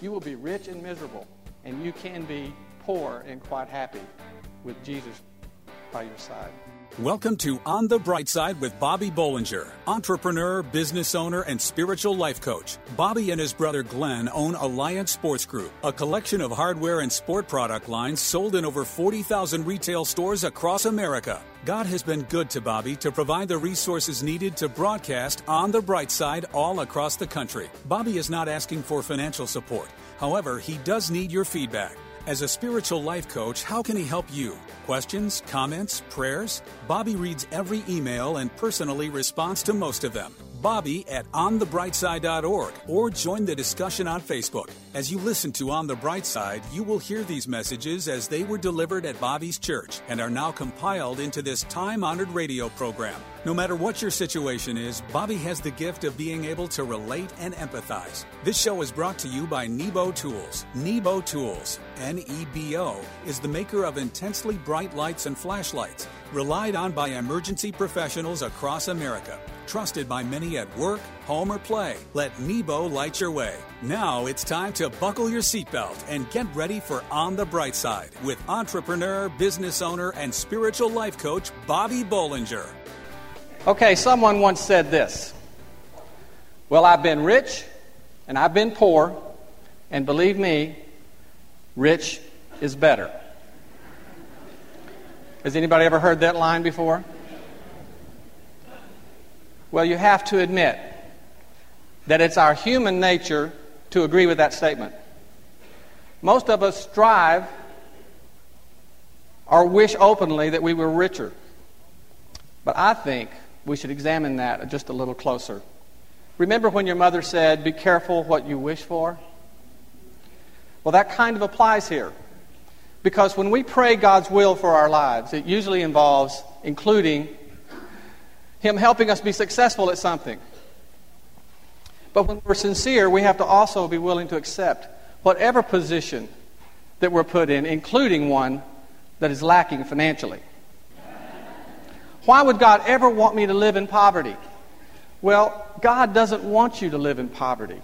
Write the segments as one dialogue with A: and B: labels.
A: You will be rich and miserable, and you can be poor and quite happy with Jesus by your side.
B: Welcome to On the Bright Side with Bobby Bollinger, entrepreneur, business owner, and spiritual life coach. Bobby and his brother Glenn own Alliance Sports Group, a collection of hardware and sport product lines sold in over 40,000 retail stores across America. God has been good to Bobby to provide the resources needed to broadcast On the Bright Side all across the country. Bobby is not asking for financial support. However, he does need your feedback. As a spiritual life coach, how can he help you? Questions, comments, prayers? Bobby reads every email and personally responds to most of them. Bobby at onthebrightside.org or join the discussion on Facebook. As you listen to On the Bright Side, you will hear these messages as they were delivered at Bobby's church and are now compiled into this time honored radio program. No matter what your situation is, Bobby has the gift of being able to relate and empathize. This show is brought to you by Nebo Tools. Nebo Tools, N E B O, is the maker of intensely bright lights and flashlights, relied on by emergency professionals across America. Trusted by many at work, home, or play. Let Nebo light your way. Now it's time to buckle your seatbelt and get ready for On the Bright Side with entrepreneur, business owner, and spiritual life coach Bobby Bollinger.
A: Okay, someone once said this Well, I've been rich and I've been poor, and believe me, rich is better. Has anybody ever heard that line before? Well, you have to admit that it's our human nature to agree with that statement. Most of us strive or wish openly that we were richer. But I think we should examine that just a little closer. Remember when your mother said, Be careful what you wish for? Well, that kind of applies here. Because when we pray God's will for our lives, it usually involves including Him helping us be successful at something. But when we're sincere, we have to also be willing to accept whatever position that we're put in, including one that is lacking financially. Why would God ever want me to live in poverty? Well, God doesn't want you to live in poverty.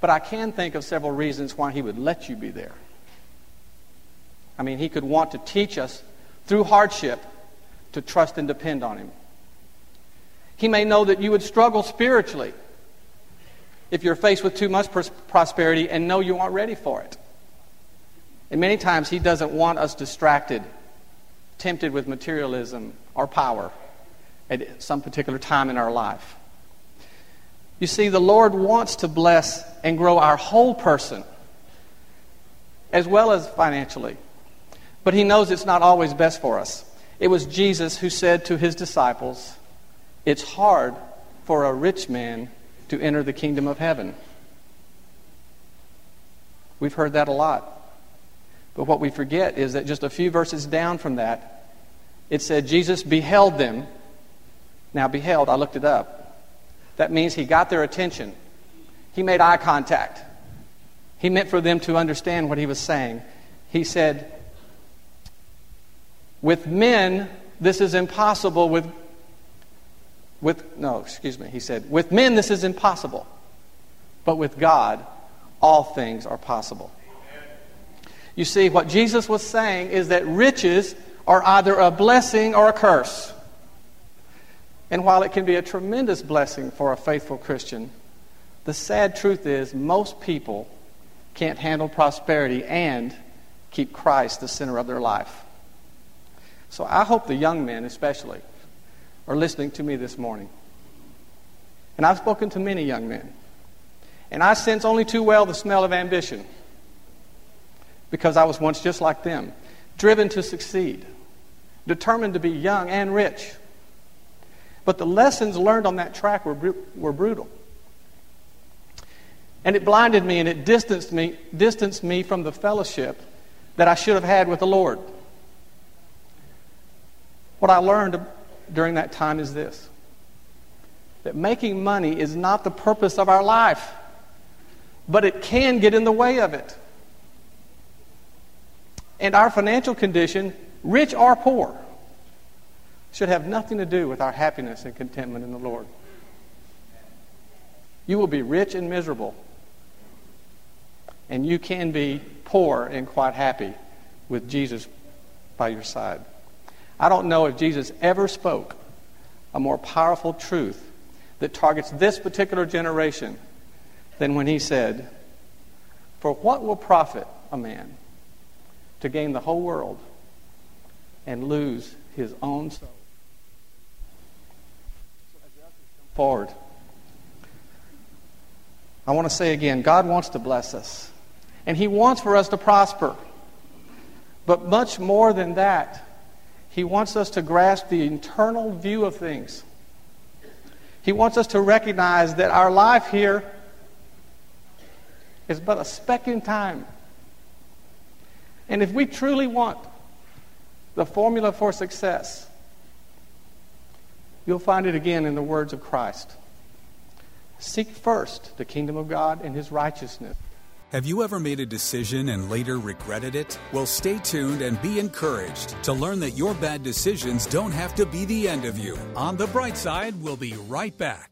A: But I can think of several reasons why He would let you be there. I mean, He could want to teach us through hardship to trust and depend on Him. He may know that you would struggle spiritually if you're faced with too much pros- prosperity and know you aren't ready for it. And many times He doesn't want us distracted, tempted with materialism or power at some particular time in our life. You see, the Lord wants to bless and grow our whole person, as well as financially. But He knows it's not always best for us. It was Jesus who said to His disciples, It's hard for a rich man to enter the kingdom of heaven. We've heard that a lot. But what we forget is that just a few verses down from that, it said Jesus beheld them. Now, beheld, I looked it up. That means he got their attention. He made eye contact. He meant for them to understand what he was saying. He said, With men, this is impossible. With, with, no, excuse me. He said, With men, this is impossible. But with God, all things are possible. You see, what Jesus was saying is that riches are either a blessing or a curse. And while it can be a tremendous blessing for a faithful Christian, the sad truth is most people can't handle prosperity and keep Christ the center of their life. So I hope the young men, especially, are listening to me this morning. And I've spoken to many young men. And I sense only too well the smell of ambition because I was once just like them, driven to succeed, determined to be young and rich. But the lessons learned on that track were, were brutal. And it blinded me and it distanced me, distanced me from the fellowship that I should have had with the Lord. What I learned during that time is this that making money is not the purpose of our life, but it can get in the way of it and our financial condition, rich or poor, should have nothing to do with our happiness and contentment in the Lord. You will be rich and miserable. And you can be poor and quite happy with Jesus by your side. I don't know if Jesus ever spoke a more powerful truth that targets this particular generation than when he said, For what will profit a man to gain the whole world and lose his own soul? Forward. I want to say again God wants to bless us, and He wants for us to prosper. But much more than that, He wants us to grasp the internal view of things. He wants us to recognize that our life here is but a speck in time. And if we truly want the formula for success, you'll find it again in the words of Christ. Seek first the kingdom of God and his righteousness.
B: Have you ever made a decision and later regretted it? Well, stay tuned and be encouraged to learn that your bad decisions don't have to be the end of you. On the bright side, we'll be right back.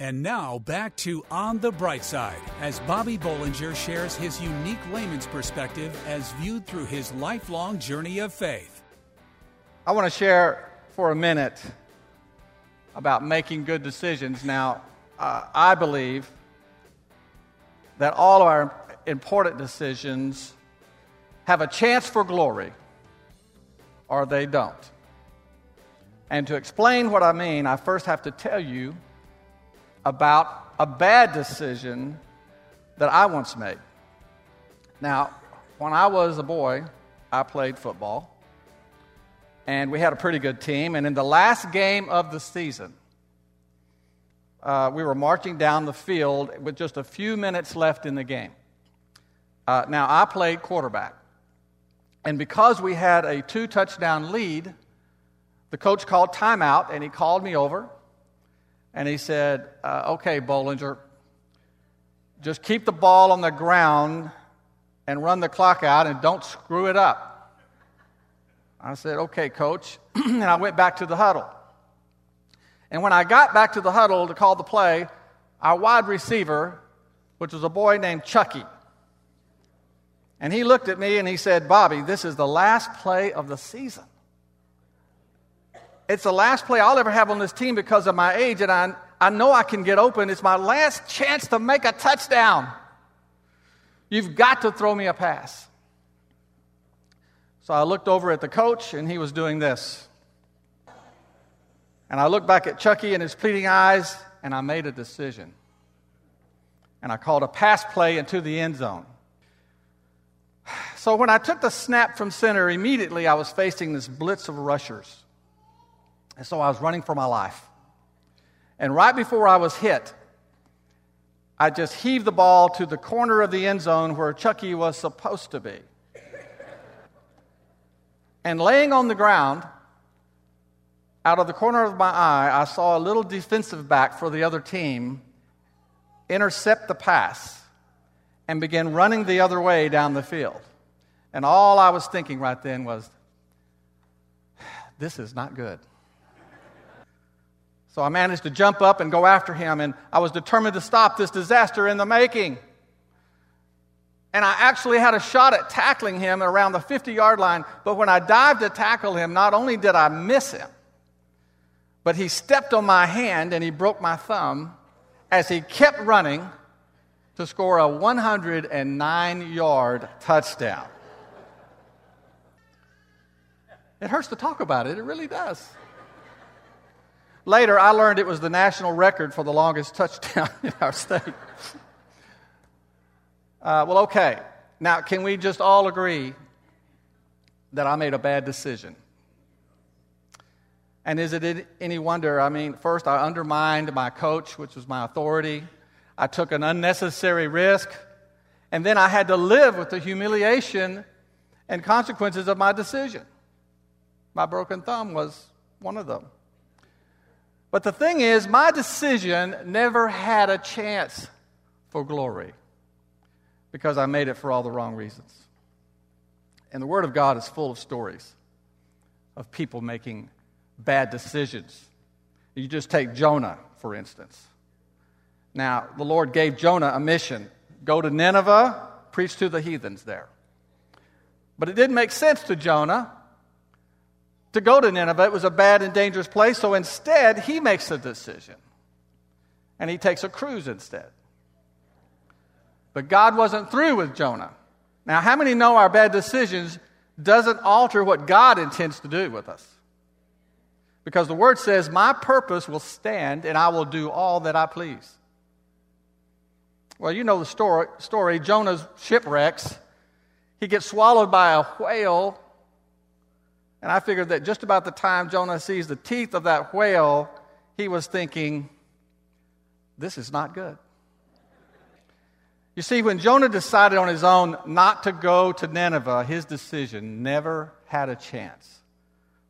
B: And now back to On the Bright Side as Bobby Bollinger shares his unique layman's perspective as viewed through his lifelong journey of faith.
A: I want to share for a minute about making good decisions. Now, uh, I believe that all of our important decisions have a chance for glory or they don't. And to explain what I mean, I first have to tell you about a bad decision that I once made. Now, when I was a boy, I played football, and we had a pretty good team. And in the last game of the season, uh, we were marching down the field with just a few minutes left in the game. Uh, now, I played quarterback. And because we had a two touchdown lead, the coach called timeout and he called me over and he said, uh, Okay, Bollinger, just keep the ball on the ground and run the clock out and don't screw it up. I said, Okay, coach. and I went back to the huddle. And when I got back to the huddle to call the play, our wide receiver, which was a boy named Chucky, and he looked at me and he said, Bobby, this is the last play of the season. It's the last play I'll ever have on this team because of my age, and I, I know I can get open. It's my last chance to make a touchdown. You've got to throw me a pass. So I looked over at the coach, and he was doing this. And I looked back at Chucky and his pleading eyes, and I made a decision. And I called a pass play into the end zone. So when I took the snap from center, immediately I was facing this blitz of rushers. And so I was running for my life. And right before I was hit, I just heaved the ball to the corner of the end zone where Chucky was supposed to be. And laying on the ground, out of the corner of my eye, I saw a little defensive back for the other team intercept the pass and begin running the other way down the field. And all I was thinking right then was, this is not good. So I managed to jump up and go after him, and I was determined to stop this disaster in the making. And I actually had a shot at tackling him around the 50 yard line, but when I dived to tackle him, not only did I miss him, but he stepped on my hand and he broke my thumb as he kept running to score a 109 yard touchdown. It hurts to talk about it, it really does. Later, I learned it was the national record for the longest touchdown in our state. Uh, well, okay. Now, can we just all agree that I made a bad decision? And is it any wonder? I mean, first, I undermined my coach, which was my authority. I took an unnecessary risk. And then I had to live with the humiliation and consequences of my decision. My broken thumb was one of them. But the thing is, my decision never had a chance for glory because I made it for all the wrong reasons. And the Word of God is full of stories of people making bad decisions. You just take Jonah, for instance. Now, the Lord gave Jonah a mission go to Nineveh, preach to the heathens there. But it didn't make sense to Jonah to go to Nineveh. It was a bad and dangerous place, so instead, he makes a decision. And he takes a cruise instead. But God wasn't through with Jonah. Now, how many know our bad decisions doesn't alter what God intends to do with us? Because the word says, My purpose will stand and I will do all that I please. Well, you know the story, story. Jonah's shipwrecks. He gets swallowed by a whale. And I figured that just about the time Jonah sees the teeth of that whale, he was thinking, This is not good. You see, when Jonah decided on his own not to go to Nineveh, his decision never had a chance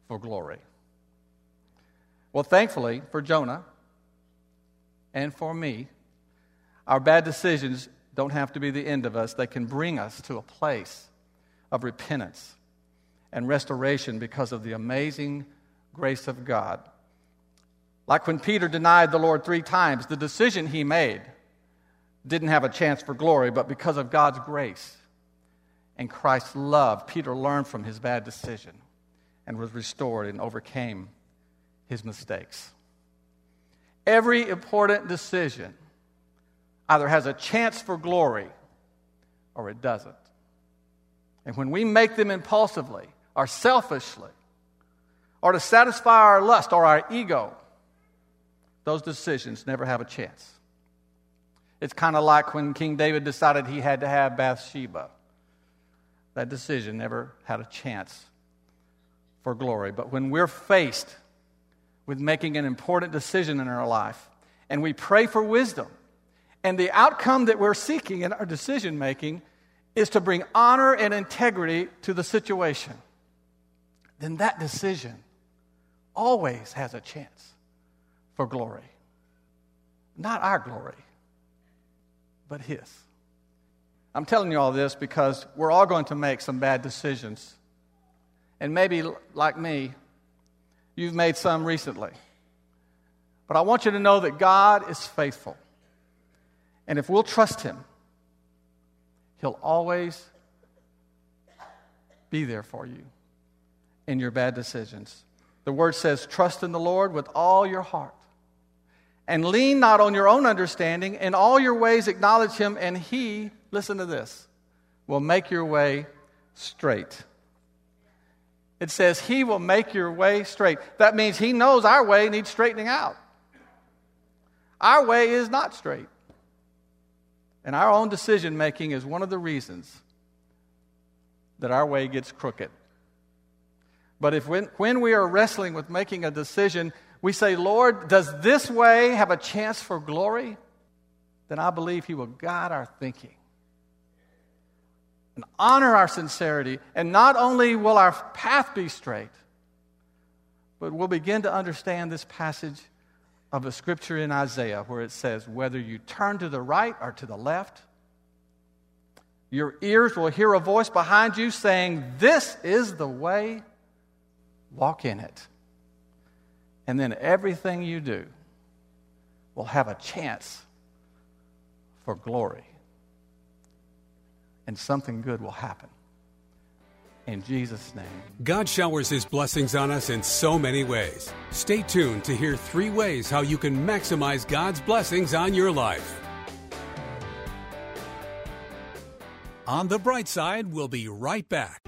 A: for glory. Well, thankfully for Jonah and for me, our bad decisions don't have to be the end of us. They can bring us to a place of repentance and restoration because of the amazing grace of God. Like when Peter denied the Lord three times, the decision he made didn't have a chance for glory, but because of God's grace and Christ's love, Peter learned from his bad decision and was restored and overcame his mistakes. Every important decision either has a chance for glory or it doesn't. And when we make them impulsively or selfishly or to satisfy our lust or our ego, those decisions never have a chance. It's kind of like when King David decided he had to have Bathsheba. That decision never had a chance for glory. But when we're faced with making an important decision in our life, and we pray for wisdom. And the outcome that we're seeking in our decision making is to bring honor and integrity to the situation. Then that decision always has a chance for glory. Not our glory, but His. I'm telling you all this because we're all going to make some bad decisions. And maybe, like me, You've made some recently. But I want you to know that God is faithful. And if we'll trust Him, He'll always be there for you in your bad decisions. The word says, Trust in the Lord with all your heart. And lean not on your own understanding. In all your ways, acknowledge Him, and He, listen to this, will make your way straight. It says, He will make your way straight. That means He knows our way needs straightening out. Our way is not straight. And our own decision making is one of the reasons that our way gets crooked. But if when, when we are wrestling with making a decision, we say, Lord, does this way have a chance for glory? Then I believe He will guide our thinking and honor our sincerity. And not only will our path be straight, but we'll begin to understand this passage of the scripture in Isaiah where it says, Whether you turn to the right or to the left, your ears will hear a voice behind you saying, This is the way, walk in it. And then everything you do will have a chance for glory and something good will happen. In Jesus' name.
B: God showers his blessings on us in so many ways. Stay tuned to hear three ways how you can maximize God's blessings on your life. On the Bright Side, we'll be right back.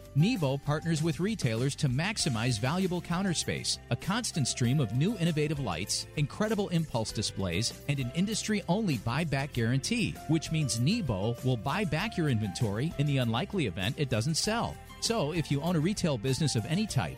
C: Nebo partners with retailers to maximize valuable counter space, a constant stream of new innovative lights, incredible impulse displays, and an industry only buyback guarantee, which means Nebo will buy back your inventory in the unlikely event it doesn't sell. So, if you own a retail business of any type,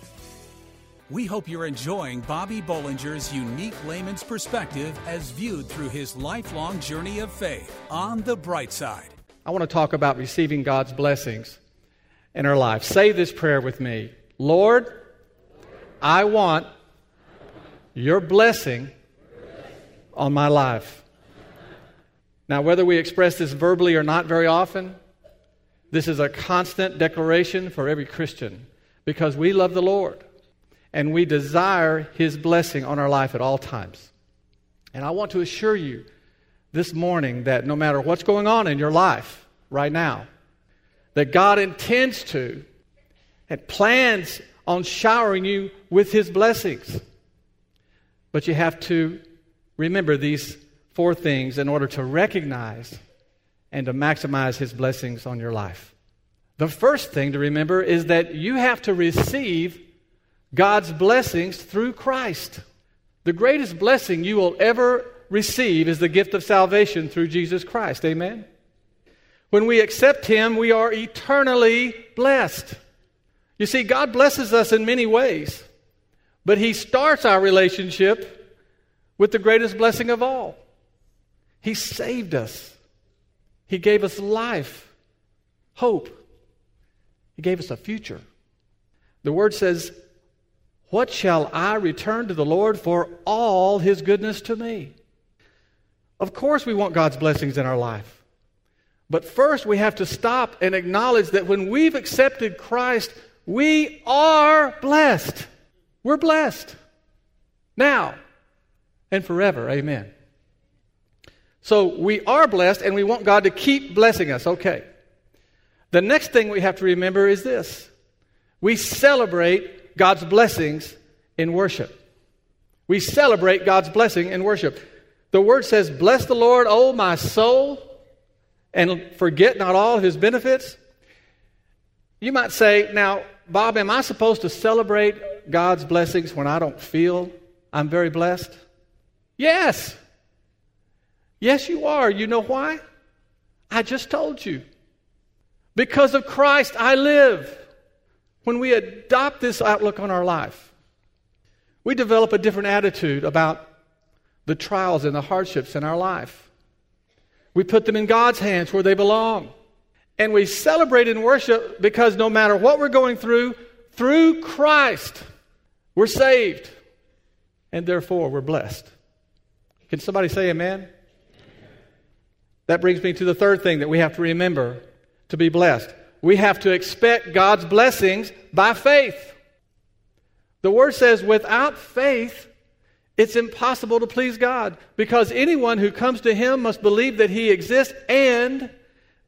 B: We hope you're enjoying Bobby Bollinger's unique layman's perspective as viewed through his lifelong journey of faith on the bright side.
A: I want to talk about receiving God's blessings in our life. Say this prayer with me Lord, I want your blessing on my life. Now, whether we express this verbally or not very often, this is a constant declaration for every Christian because we love the Lord and we desire His blessing on our life at all times. And I want to assure you this morning that no matter what's going on in your life right now, that God intends to and plans on showering you with His blessings. But you have to remember these four things in order to recognize and to maximize His blessings on your life. The first thing to remember is that you have to receive God's blessings through Christ. The greatest blessing you will ever receive is the gift of salvation through Jesus Christ. Amen? When we accept Him, we are eternally blessed. You see, God blesses us in many ways, but He starts our relationship with the greatest blessing of all. He saved us, He gave us life, hope, He gave us a future. The Word says, what shall I return to the Lord for all his goodness to me? Of course, we want God's blessings in our life. But first, we have to stop and acknowledge that when we've accepted Christ, we are blessed. We're blessed. Now and forever. Amen. So we are blessed and we want God to keep blessing us. Okay. The next thing we have to remember is this we celebrate God's blessings in worship. We celebrate God's blessing in worship. The word says, Bless the Lord, O my soul, and forget not all of his benefits. You might say, Now, Bob, am I supposed to celebrate God's blessings when I don't feel I'm very blessed? Yes. Yes, you are. You know why? I just told you. Because of Christ, I live. When we adopt this outlook on our life, we develop a different attitude about the trials and the hardships in our life. We put them in God's hands where they belong. And we celebrate and worship because no matter what we're going through, through Christ, we're saved. And therefore, we're blessed. Can somebody say amen? That brings me to the third thing that we have to remember to be blessed we have to expect God's blessings by faith. The word says, without faith, it's impossible to please God because anyone who comes to Him must believe that He exists and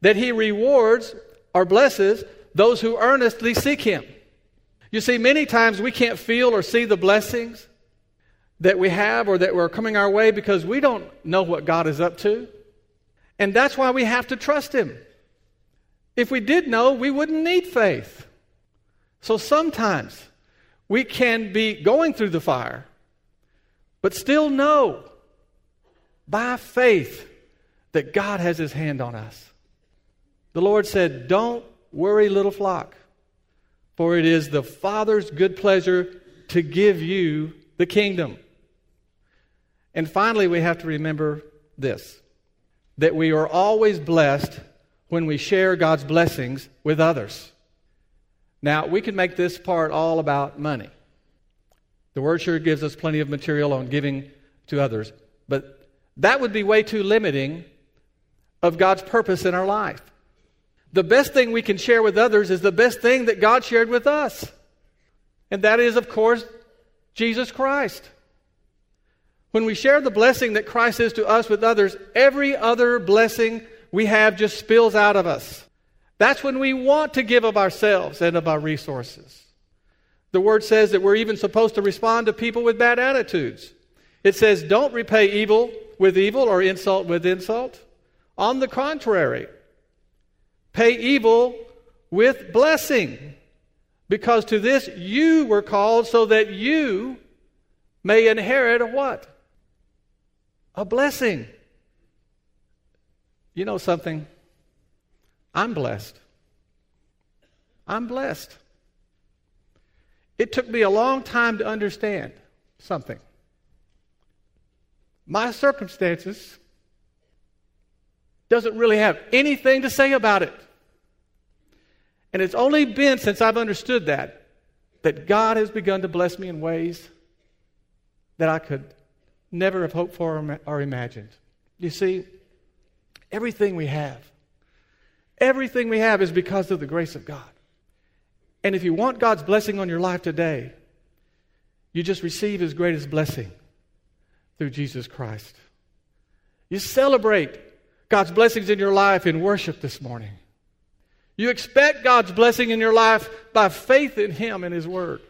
A: that He rewards or blesses those who earnestly seek Him. You see, many times we can't feel or see the blessings that we have or that are coming our way because we don't know what God is up to. And that's why we have to trust Him. If we did know, we wouldn't need faith. So sometimes we can be going through the fire, but still know by faith that God has his hand on us. The Lord said, Don't worry, little flock, for it is the Father's good pleasure to give you the kingdom. And finally, we have to remember this that we are always blessed when we share God's blessings with others. Now, we can make this part all about money. The Word sure gives us plenty of material on giving to others, but that would be way too limiting of God's purpose in our life. The best thing we can share with others is the best thing that God shared with us. And that is, of course, Jesus Christ. When we share the blessing that Christ is to us with others, every other blessing we have just spills out of us. That's when we want to give of ourselves and of our resources. The word says that we're even supposed to respond to people with bad attitudes. It says, don't repay evil with evil or insult with insult. On the contrary, pay evil with blessing, because to this you were called so that you may inherit a what? A blessing. You know something? I'm blessed. I'm blessed. It took me a long time to understand something. My circumstances doesn't really have anything to say about it. And it's only been since I've understood that that God has begun to bless me in ways that I could never have hoped for or imagined. You see, everything we have, everything we have is because of the grace of God. And if you want God's blessing on your life today, you just receive His greatest blessing through Jesus Christ. You celebrate God's blessings in your life in worship this morning. You expect God's blessing in your life by faith in Him and His Word.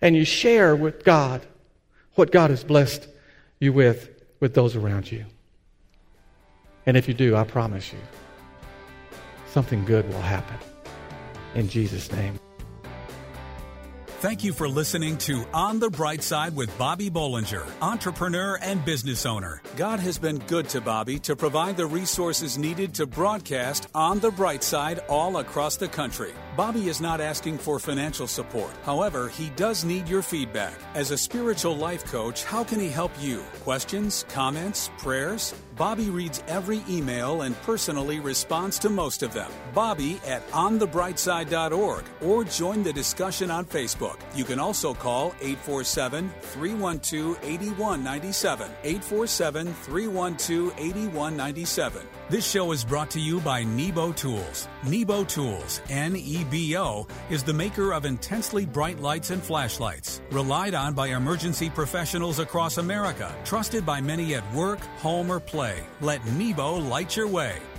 A: And you share with God what God has blessed you with, with those around you. And if you do, I promise you, something good will happen. In Jesus' name.
B: Thank you for listening to On the Bright Side with Bobby Bollinger, entrepreneur and business owner. God has been good to Bobby to provide the resources needed to broadcast On the Bright Side all across the country. Bobby is not asking for financial support. However, he does need your feedback. As a spiritual life coach, how can he help you? Questions, comments, prayers? Bobby reads every email and personally responds to most of them. Bobby at onthebrightside.org or join the discussion on You can also call 847 312 8197. 847 312 8197. This show is brought to you by Nebo Tools. Nebo Tools, N E B O, is the maker of intensely bright lights and flashlights, relied on by emergency professionals across America, trusted by many at work, home, or play. Let Nebo light your way.